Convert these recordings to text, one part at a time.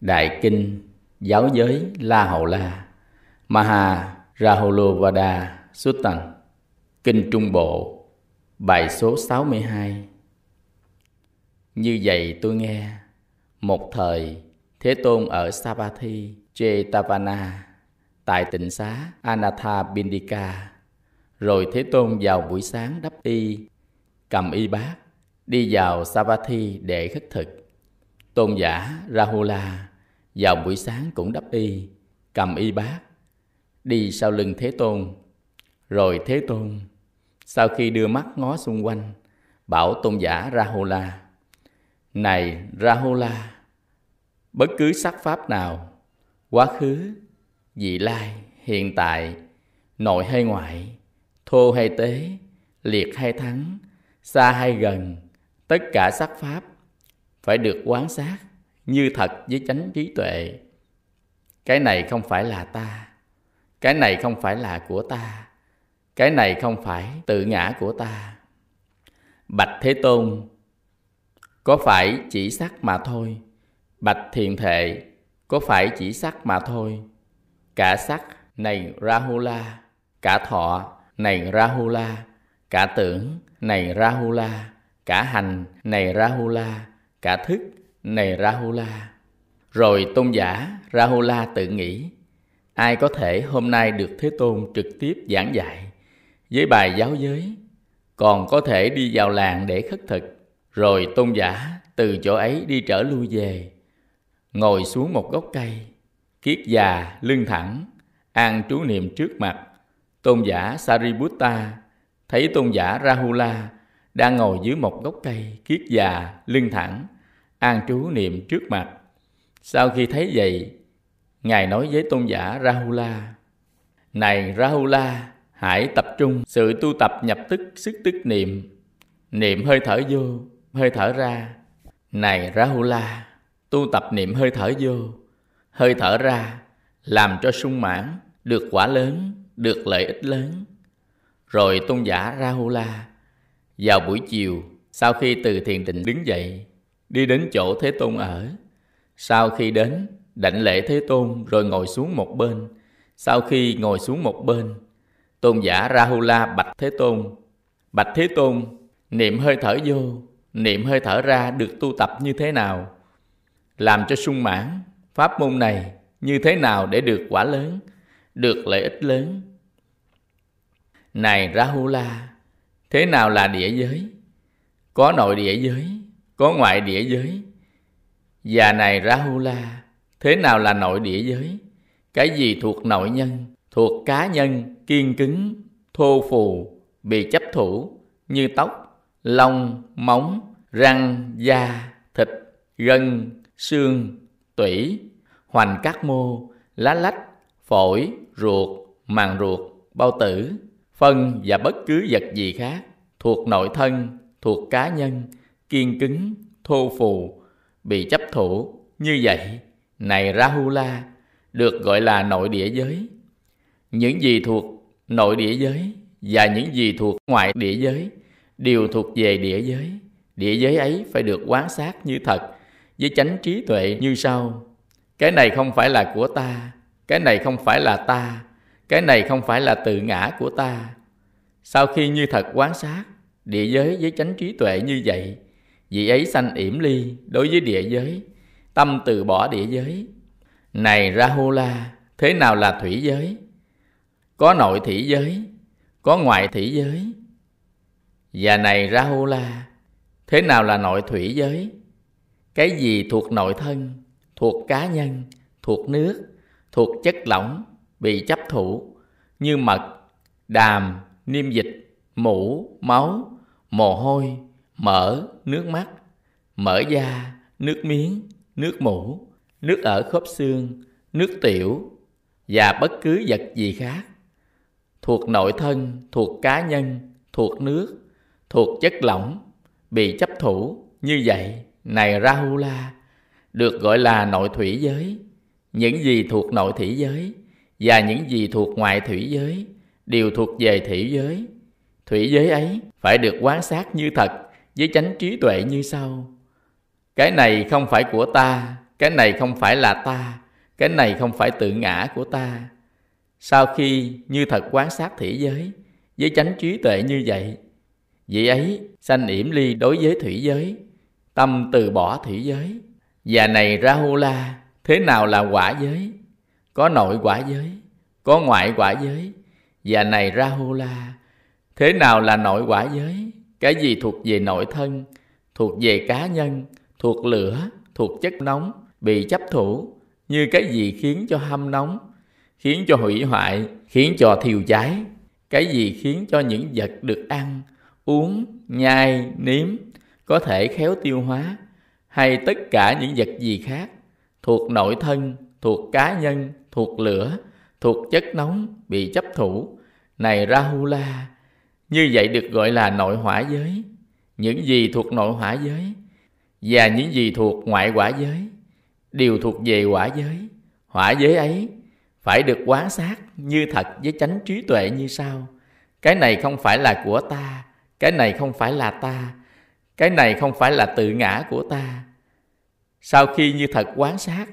Đại Kinh, Giáo giới La Hầu La Maha Rahulovada Suttan Kinh Trung Bộ, Bài số 62 Như vậy tôi nghe, Một thời Thế Tôn ở Savatthi Jetavana Tại tịnh xá Anatha Bindika Rồi Thế Tôn vào buổi sáng đắp y, Cầm y bát, Đi vào Savatthi để khất thực. Tôn giả Rahula vào buổi sáng cũng đắp y Cầm y bát Đi sau lưng Thế Tôn. Rồi Thế Tôn Sau khi đưa mắt ngó xung quanh Bảo tôn giả Rahula Này Rahula Bất cứ sắc pháp nào Quá khứ, vị lai, hiện tại Nội hay ngoại Thô hay tế Liệt hay thắng Xa hay gần Tất cả sắc pháp phải được quán sát Như thật với chánh trí tuệ. Cái này không phải là ta, cái này không phải là của ta, cái này không phải tự ngã của ta. Bạch thế tôn, có phải chỉ sắc mà thôi? Bạch thiền thệ, có phải chỉ sắc mà thôi? Cả sắc này rahula, cả thọ này rahula, cả tưởng này rahula, cả hành này rahula cả thức này rahula rồi tôn giả rahula tự nghĩ ai có thể hôm nay được Thế Tôn trực tiếp giảng dạy với bài giáo giới, còn có thể đi vào làng để khất thực, rồi tôn giả từ chỗ ấy đi trở lui về, ngồi xuống một gốc cây, kiết già, lưng thẳng, an trú niệm trước mặt. Tôn giả Sariputta thấy tôn giả Rahula đang ngồi dưới một gốc cây, kiết già, lưng thẳng, an trú niệm trước mặt. Sau khi thấy vậy, Ngài nói với tôn giả Rahula Này Rahula, hãy tập trung. Sự tu tập nhập tức sức tức niệm. Niệm hơi thở vô, hơi thở ra. Này Rahula, tu tập niệm hơi thở vô, hơi thở ra Làm cho sung mãn, được quả lớn, được lợi ích lớn. Rồi tôn giả Rahula Vào buổi chiều, sau khi từ thiền định đứng dậy Đi đến chỗ Thế Tôn ở Sau khi đến, đảnh lễ Thế Tôn rồi ngồi xuống một bên. Sau khi ngồi xuống một bên, tôn giả Rahula bạch Thế Tôn. Bạch Thế Tôn, niệm hơi thở vô, niệm hơi thở ra được tu tập như thế nào? Làm cho sung mãn, pháp môn này như thế nào để được quả lớn, được lợi ích lớn? Này Rahula, thế nào là địa giới? Có nội địa giới, có ngoại địa giới. Và này Rahula, Thế nào là nội địa giới? Cái gì thuộc nội nhân, thuộc cá nhân, kiên cứng, thô phù, bị chấp thủ như tóc, lông, móng, răng, da, thịt, gân, xương, tủy, hoành các mô, lá lách, phổi, ruột, màng ruột, bao tử, phân và bất cứ vật gì khác thuộc nội thân, thuộc cá nhân, kiên cứng, thô phù, bị chấp thủ như vậy này Rahula được gọi là nội địa giới. Những gì thuộc nội địa giới và những gì thuộc ngoại địa giới đều thuộc về địa giới. Địa giới ấy phải được quán sát như thật với chánh trí tuệ như sau. Cái này không phải là của ta, cái này không phải là ta, cái này không phải là tự ngã của ta. Sau khi như thật quán sát địa giới với chánh trí tuệ như vậy, vị ấy sanh yểm ly đối với địa giới tâm từ bỏ địa giới. Này Rahula, thế nào là thủy giới? Có nội thủy giới, có ngoại thủy giới. Và này Rahula, thế nào là nội thủy giới? Cái gì thuộc nội thân, thuộc cá nhân, thuộc nước, thuộc chất lỏng, bị chấp thủ, như mật, đàm, niêm dịch, mũ, máu, mồ hôi, mỡ, nước mắt, mỡ da, nước miếng, nước mũ, nước ở khớp xương, nước tiểu và bất cứ vật gì khác thuộc nội thân, thuộc cá nhân, thuộc nước, thuộc chất lỏng bị chấp thủ như vậy này Rahula được gọi là nội thủy giới. Những gì thuộc nội thủy giới và những gì thuộc ngoại thủy giới đều thuộc về thủy giới. Thủy giới ấy phải được quán sát như thật với chánh trí tuệ như sau. Cái này không phải của ta, cái này không phải là ta, cái này không phải tự ngã của ta. Sau khi như thật quán sát thị giới, với chánh trí tuệ như vậy, vị ấy sanh yểm ly đối với thủy giới, tâm từ bỏ thủy giới. Và này Rahula, thế nào là quả giới? Có nội quả giới, có ngoại quả giới. Và này Rahula, thế nào là nội quả giới? Cái gì thuộc về nội thân, thuộc về cá nhân, thuộc lửa, thuộc chất nóng, bị chấp thủ, như cái gì khiến cho hâm nóng, khiến cho hủy hoại, khiến cho thiêu cháy, cái gì khiến cho những vật được ăn, uống, nhai, nếm có thể khéo tiêu hóa, hay tất cả những vật gì khác thuộc nội thân, thuộc cá nhân, thuộc lửa, thuộc chất nóng bị chấp thủ. Này Rahula, như vậy được gọi là nội hỏa giới. Những gì thuộc nội hỏa giới và những gì thuộc ngoại quả giới đều thuộc về quả giới. Hỏa giới ấy phải được quán sát như thật với chánh trí tuệ như sau. Cái này không phải là của ta, cái này không phải là ta, cái này không phải là tự ngã của ta. Sau khi như thật quán sát,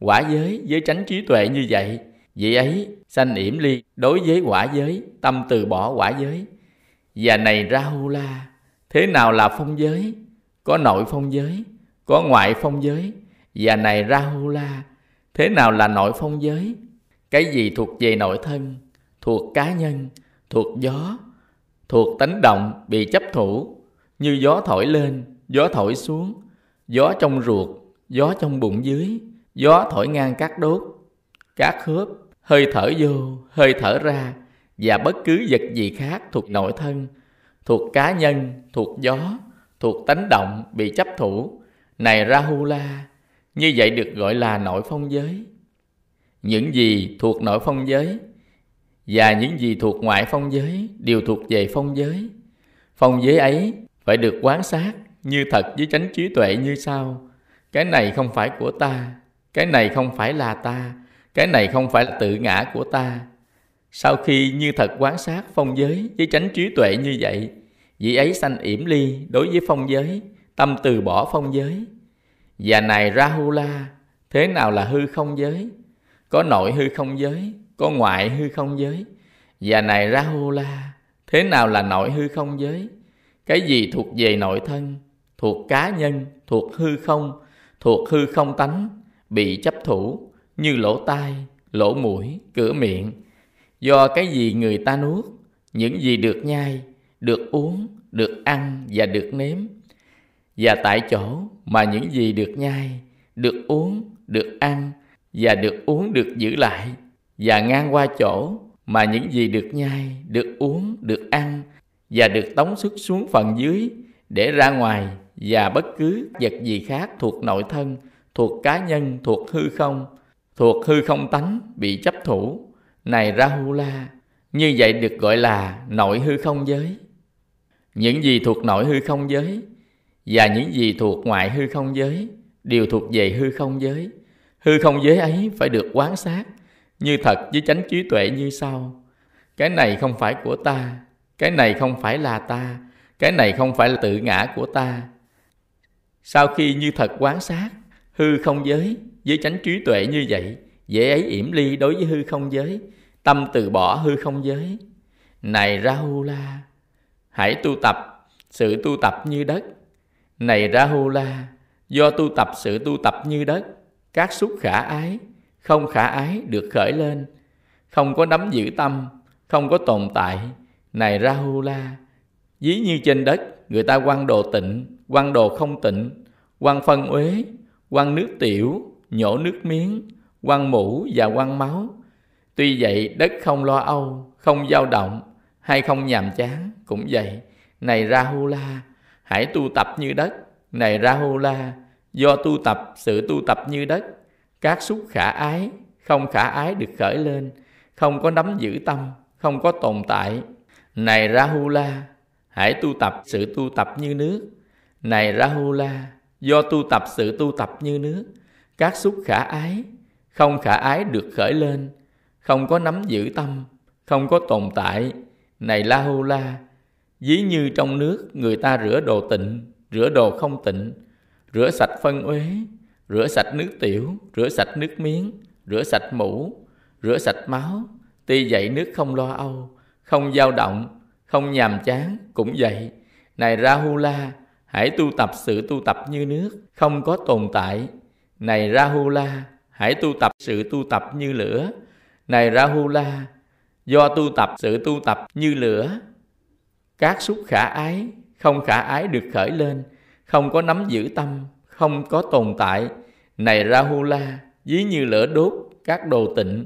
quả giới với tránh trí tuệ như vậy, vị ấy sanh yểm ly đối với quả giới, tâm từ bỏ quả giới. Và này Rahula, thế nào là phong giới? Có nội phong giới, có ngoại phong giới. Và này Rahula, thế nào là nội phong giới? Cái gì thuộc về nội thân, thuộc cá nhân, thuộc gió, thuộc tánh động bị chấp thủ, như gió thổi lên, gió thổi xuống, gió trong ruột, gió trong bụng dưới, gió thổi ngang các đốt, các khớp, hơi thở vô, hơi thở ra và bất cứ vật gì khác thuộc nội thân, thuộc cá nhân, thuộc gió, thuộc tánh động bị chấp thủ. Này Rahula, như vậy được gọi là nội phong giới. Những gì thuộc nội phong giới và những gì thuộc ngoại phong giới đều thuộc về phong giới. Phong giới ấy phải được quán sát như thật với chánh trí tuệ như sau. Cái này không phải của ta, cái này không phải là ta, cái này không phải là tự ngã của ta. Sau khi như thật quán sát phong giới với chánh trí tuệ như vậy, vị ấy sanh yểm ly đối với phong giới, tâm từ bỏ phong giới. Và này Rahula, thế nào là hư không giới? Có nội hư không giới, có ngoại hư không giới. Và này Rahula, thế nào là nội hư không giới? Cái gì thuộc về nội thân, thuộc cá nhân, thuộc hư không, thuộc hư không tánh, bị chấp thủ như lỗ tai, lỗ mũi, cửa miệng. Do cái gì người ta nuốt, những gì được nhai, được uống, được ăn và được nếm. Và tại chỗ mà những gì được nhai, được uống, được ăn và được uống được giữ lại và ngang qua chỗ mà những gì được nhai, được uống, được ăn và được tống xuất xuống phần dưới để ra ngoài và bất cứ vật gì khác thuộc nội thân, thuộc cá nhân, thuộc hư không, thuộc hư không tánh bị chấp thủ. Này Rahula, như vậy được gọi là nội hư không giới. Những gì thuộc nội hư không giới và những gì thuộc ngoại hư không giới đều thuộc về hư không giới. Hư không giới ấy phải được quán sát như thật với chánh trí tuệ như sau. Cái này không phải của ta, cái này không phải là ta, cái này không phải là tự ngã của ta. Sau khi như thật quán sát, hư không giới với chánh trí tuệ như vậy, dễ ấy yểm ly đối với hư không giới, tâm từ bỏ hư không giới. Này Rahula, hãy tu tập sự tu tập như đất. Này Rahula, do tu tập sự tu tập như đất, các xúc khả ái, không khả ái được khởi lên, không có nắm giữ tâm, không có tồn tại. Này Rahula, ví như trên đất người ta quăng đồ tịnh, quăng đồ không tịnh, quăng phân uế, quăng nước tiểu, nhổ nước miếng, quăng mũ và quăng máu. Tuy vậy đất không lo âu, không dao động hay không nhàm chán cũng vậy. Này Rahula, hãy tu tập như đất. Này Rahula, do tu tập sự tu tập như đất, các xúc khả ái, không khả ái được khởi lên, không có nắm giữ tâm, không có tồn tại. Này Rahula, hãy tu tập sự tu tập như nước. Này Rahula, do tu tập sự tu tập như nước, các xúc khả ái, không khả ái được khởi lên, không có nắm giữ tâm, không có tồn tại. Này Rahula, ví như trong nước người ta rửa đồ tịnh, rửa đồ không tịnh, rửa sạch phân uế, rửa sạch nước tiểu, rửa sạch nước miếng, rửa sạch mũ, rửa sạch máu. Tuy vậy nước không lo âu, không dao động, không nhàm chán, cũng vậy. Này Rahula, hãy tu tập sự tu tập như nước, không có tồn tại. Này Rahula, hãy tu tập sự tu tập như lửa. Này Rahula, do tu tập sự tu tập như lửa, các xúc khả ái, không khả ái được khởi lên, không có nắm giữ tâm, không có tồn tại. Này Rahula, ví như lửa đốt các đồ tịnh,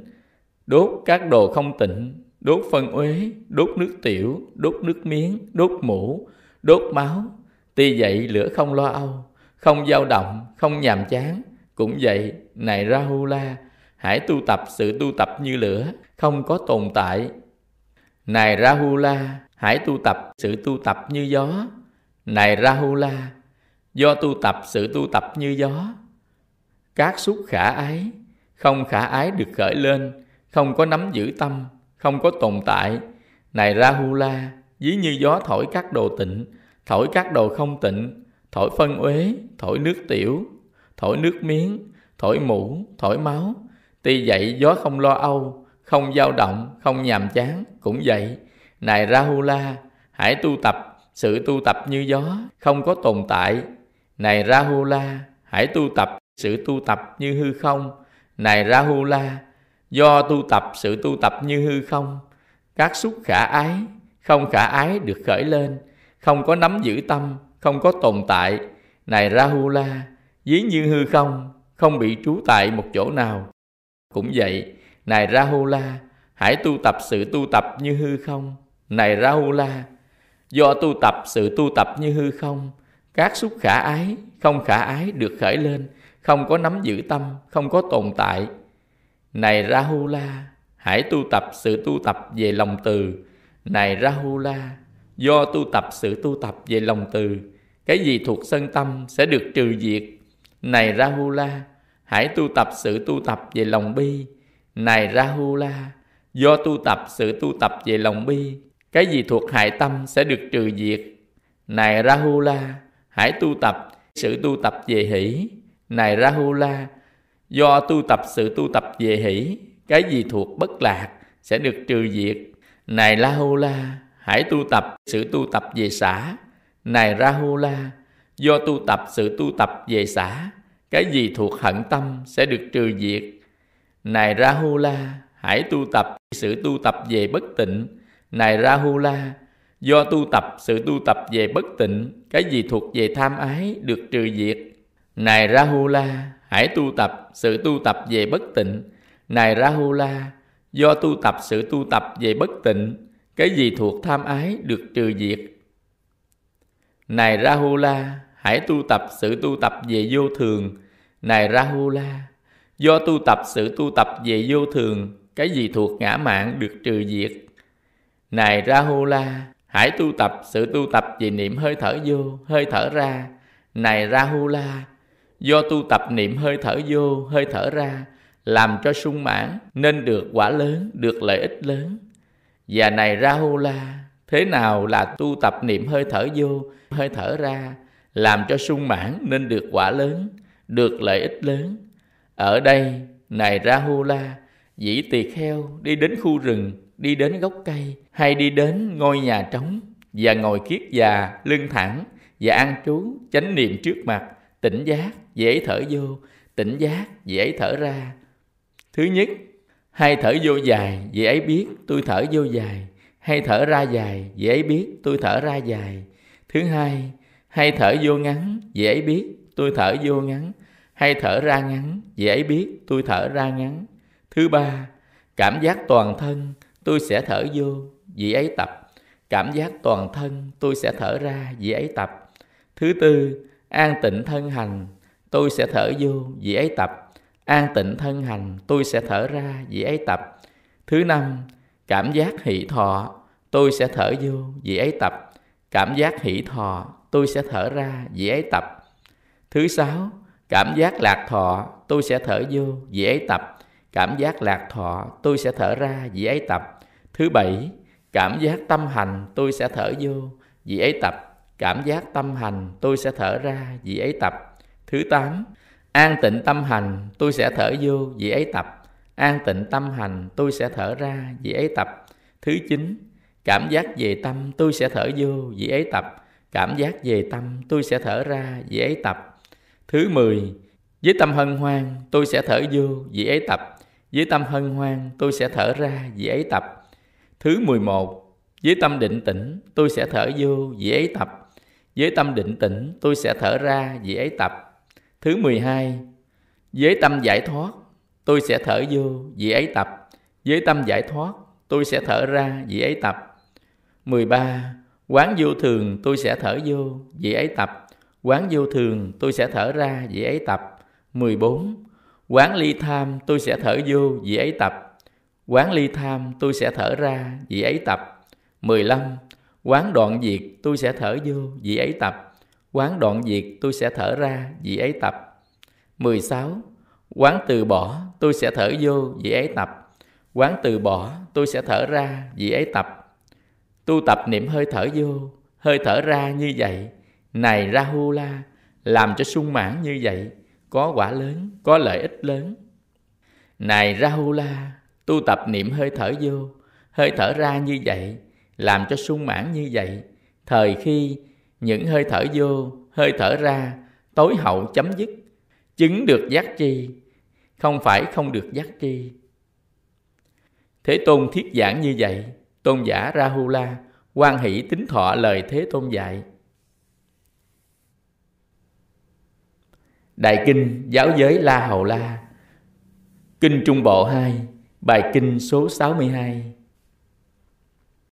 đốt các đồ không tịnh, đốt phân uế, đốt nước tiểu, đốt nước miếng, đốt mũ, đốt máu. Tuy vậy lửa không lo âu, không dao động, không nhàm chán. Cũng vậy, này Rahula, hãy tu tập sự tu tập như lửa, không có tồn tại. Này Rahula, hãy tu tập sự tu tập như gió. Này Rahula, do tu tập sự tu tập như gió. Các xúc khả ái, không khả ái được khởi lên, không có nắm giữ tâm, không có tồn tại. Này Rahula, ví như gió thổi các đồ tịnh, thổi các đồ không tịnh, thổi phân uế, thổi nước tiểu, thổi nước miếng, thổi mũ, thổi máu. Tuy vậy gió không lo âu, không dao động, không nhàm chán, cũng vậy. Này Rahula, hãy tu tập sự tu tập như gió, không có tồn tại. Này Rahula, hãy tu tập sự tu tập như hư không. Này Rahula, do tu tập sự tu tập như hư không, các xúc khả ái, không khả ái được khởi lên, không có nắm giữ tâm, không có tồn tại. Này Rahula, dí như hư không, không bị trú tại một chỗ nào. Cũng vậy, này Rahula, hãy tu tập sự tu tập như hư không. Này Rahula, do tu tập sự tu tập như hư không, các xúc khả ái, không khả ái được khởi lên, không có nắm giữ tâm, không có tồn tại. Này Rahula, hãy tu tập sự tu tập về lòng từ. Này Rahula, do tu tập sự tu tập về lòng từ, cái gì thuộc sân tâm sẽ được trừ diệt. Này Rahula, hãy tu tập sự tu tập về lòng bi. Này Rahula, do tu tập sự tu tập về lòng bi, cái gì thuộc hại tâm sẽ được trừ diệt. Này Rahula, hãy tu tập sự tu tập về hỷ. Này Rahula, do tu tập sự tu tập về hỷ, cái gì thuộc bất lạc sẽ được trừ diệt. Này Rahula, hãy tu tập sự tu tập về xã. Này Rahula, do tu tập sự tu tập về xã, cái gì thuộc hận tâm sẽ được trừ diệt. Này Rahula, hãy tu tập sự tu tập về bất tịnh. Này Rahula, do tu tập sự tu tập về bất tịnh, cái gì thuộc về tham ái được trừ diệt. Này Rahula, hãy tu tập sự tu tập về bất tịnh. Này Rahula, do tu tập sự tu tập về bất tịnh, cái gì thuộc tham ái được trừ diệt. Này Rahula, hãy tu tập sự tu tập về vô thường. Này Rahula, do tu tập sự tu tập về vô thường, cái gì thuộc ngã mạng được trừ diệt. Này Rahula, hãy tu tập sự tu tập về niệm hơi thở vô, hơi thở ra. Này Rahula, do tu tập niệm hơi thở vô, hơi thở ra, làm cho sung mãn nên được quả lớn, được lợi ích lớn. Và này Rahula, thế nào là tu tập niệm hơi thở vô, hơi thở ra, làm cho sung mãn nên được quả lớn, được lợi ích lớn. Ở đây, này Rahula, dĩ tỳ kheo đi đến khu rừng, đi đến gốc cây, hay đi đến ngôi nhà trống, và ngồi kiết già, lưng thẳng, và an trú, chánh niệm trước mặt, tỉnh giác, dễ thở vô, tỉnh giác, dễ thở ra. Thứ nhất, hay thở vô dài, dễ ấy biết tôi thở vô dài, hay thở ra dài, dễ ấy biết tôi thở ra dài. Thứ hai, hay thở vô ngắn, dễ ấy biết tôi thở vô ngắn, hay thở ra ngắn, dễ biết tôi thở ra ngắn. Thứ ba, cảm giác toàn thân, tôi sẽ thở vô, dĩ ấy tập. Cảm giác toàn thân, tôi sẽ thở ra, dĩ ấy tập. Thứ tư, an tịnh thân hành, tôi sẽ thở vô, dĩ ấy tập. An tịnh thân hành, tôi sẽ thở ra, dĩ ấy tập. Thứ năm, cảm giác hỷ thọ, tôi sẽ thở vô, dĩ ấy tập. Cảm giác hỷ thọ, tôi sẽ thở ra, dĩ ấy tập. Thứ sáu, cảm giác lạc thọ, tôi sẽ thở vô, dĩ ấy tập. Cảm giác lạc thọ, tôi sẽ thở ra, dĩ ấy tập. Thứ bảy, cảm giác tâm hành, tôi sẽ thở vô, dĩ ấy tập. Cảm giác tâm hành, tôi sẽ thở ra, dĩ ấy tập. Thứ tám, An tịnh tâm hành, tôi sẽ thở vô, vị ấy tập. An tịnh tâm hành, tôi sẽ thở ra, vị ấy tập. Thứ chín, cảm giác về tâm, tôi sẽ thở vô, vị ấy tập. Cảm giác về tâm, tôi sẽ thở ra, vị ấy tập. Thứ mười, với tâm hân hoan, tôi sẽ thở vô, vì ấy tập. Với tâm hân hoan, tôi sẽ thở ra, vì ấy tập. Thứ mười một, với tâm định tĩnh, tôi sẽ thở vô, vì ấy tập. Với tâm định tĩnh, tôi sẽ thở ra, vì ấy tập. Thứ 12. Với tâm giải thoát, tôi sẽ thở vô, vì ấy tập. Với tâm giải thoát, tôi sẽ thở ra, vì ấy tập. 13. Quán vô thường, tôi sẽ thở vô, vì ấy tập. Quán vô thường, tôi sẽ thở ra, vị ấy tập. 14. Quán ly tham, tôi sẽ thở vô, vị ấy tập. Quán ly tham, tôi sẽ thở ra, vị ấy tập. 15. Quán đoạn diệt, tôi sẽ thở vô, vị ấy tập. Quán đoạn diệt tôi sẽ thở ra, vị ấy tập. 16. Quán từ bỏ tôi sẽ thở vô, vị ấy tập. Quán từ bỏ tôi sẽ thở ra, vị ấy tập. Tu tập niệm hơi thở vô, hơi thở ra như vậy. Này Rahula, làm cho sung mãn như vậy, có quả lớn, có lợi ích lớn. Này Rahula, tu tập niệm hơi thở vô, hơi thở ra như vậy, làm cho sung mãn như vậy. Thời khi những hơi thở vô, hơi thở ra, tối hậu chấm dứt, chứng được giác tri, không phải không được giác tri. Thế Tôn thiết giảng như vậy, tôn giả Rahula quan hỷ tính thọ lời Thế Tôn dạy. Đại Kinh Giáo giới La Hầu La. Kinh Trung Bộ 2 Bài Kinh số 62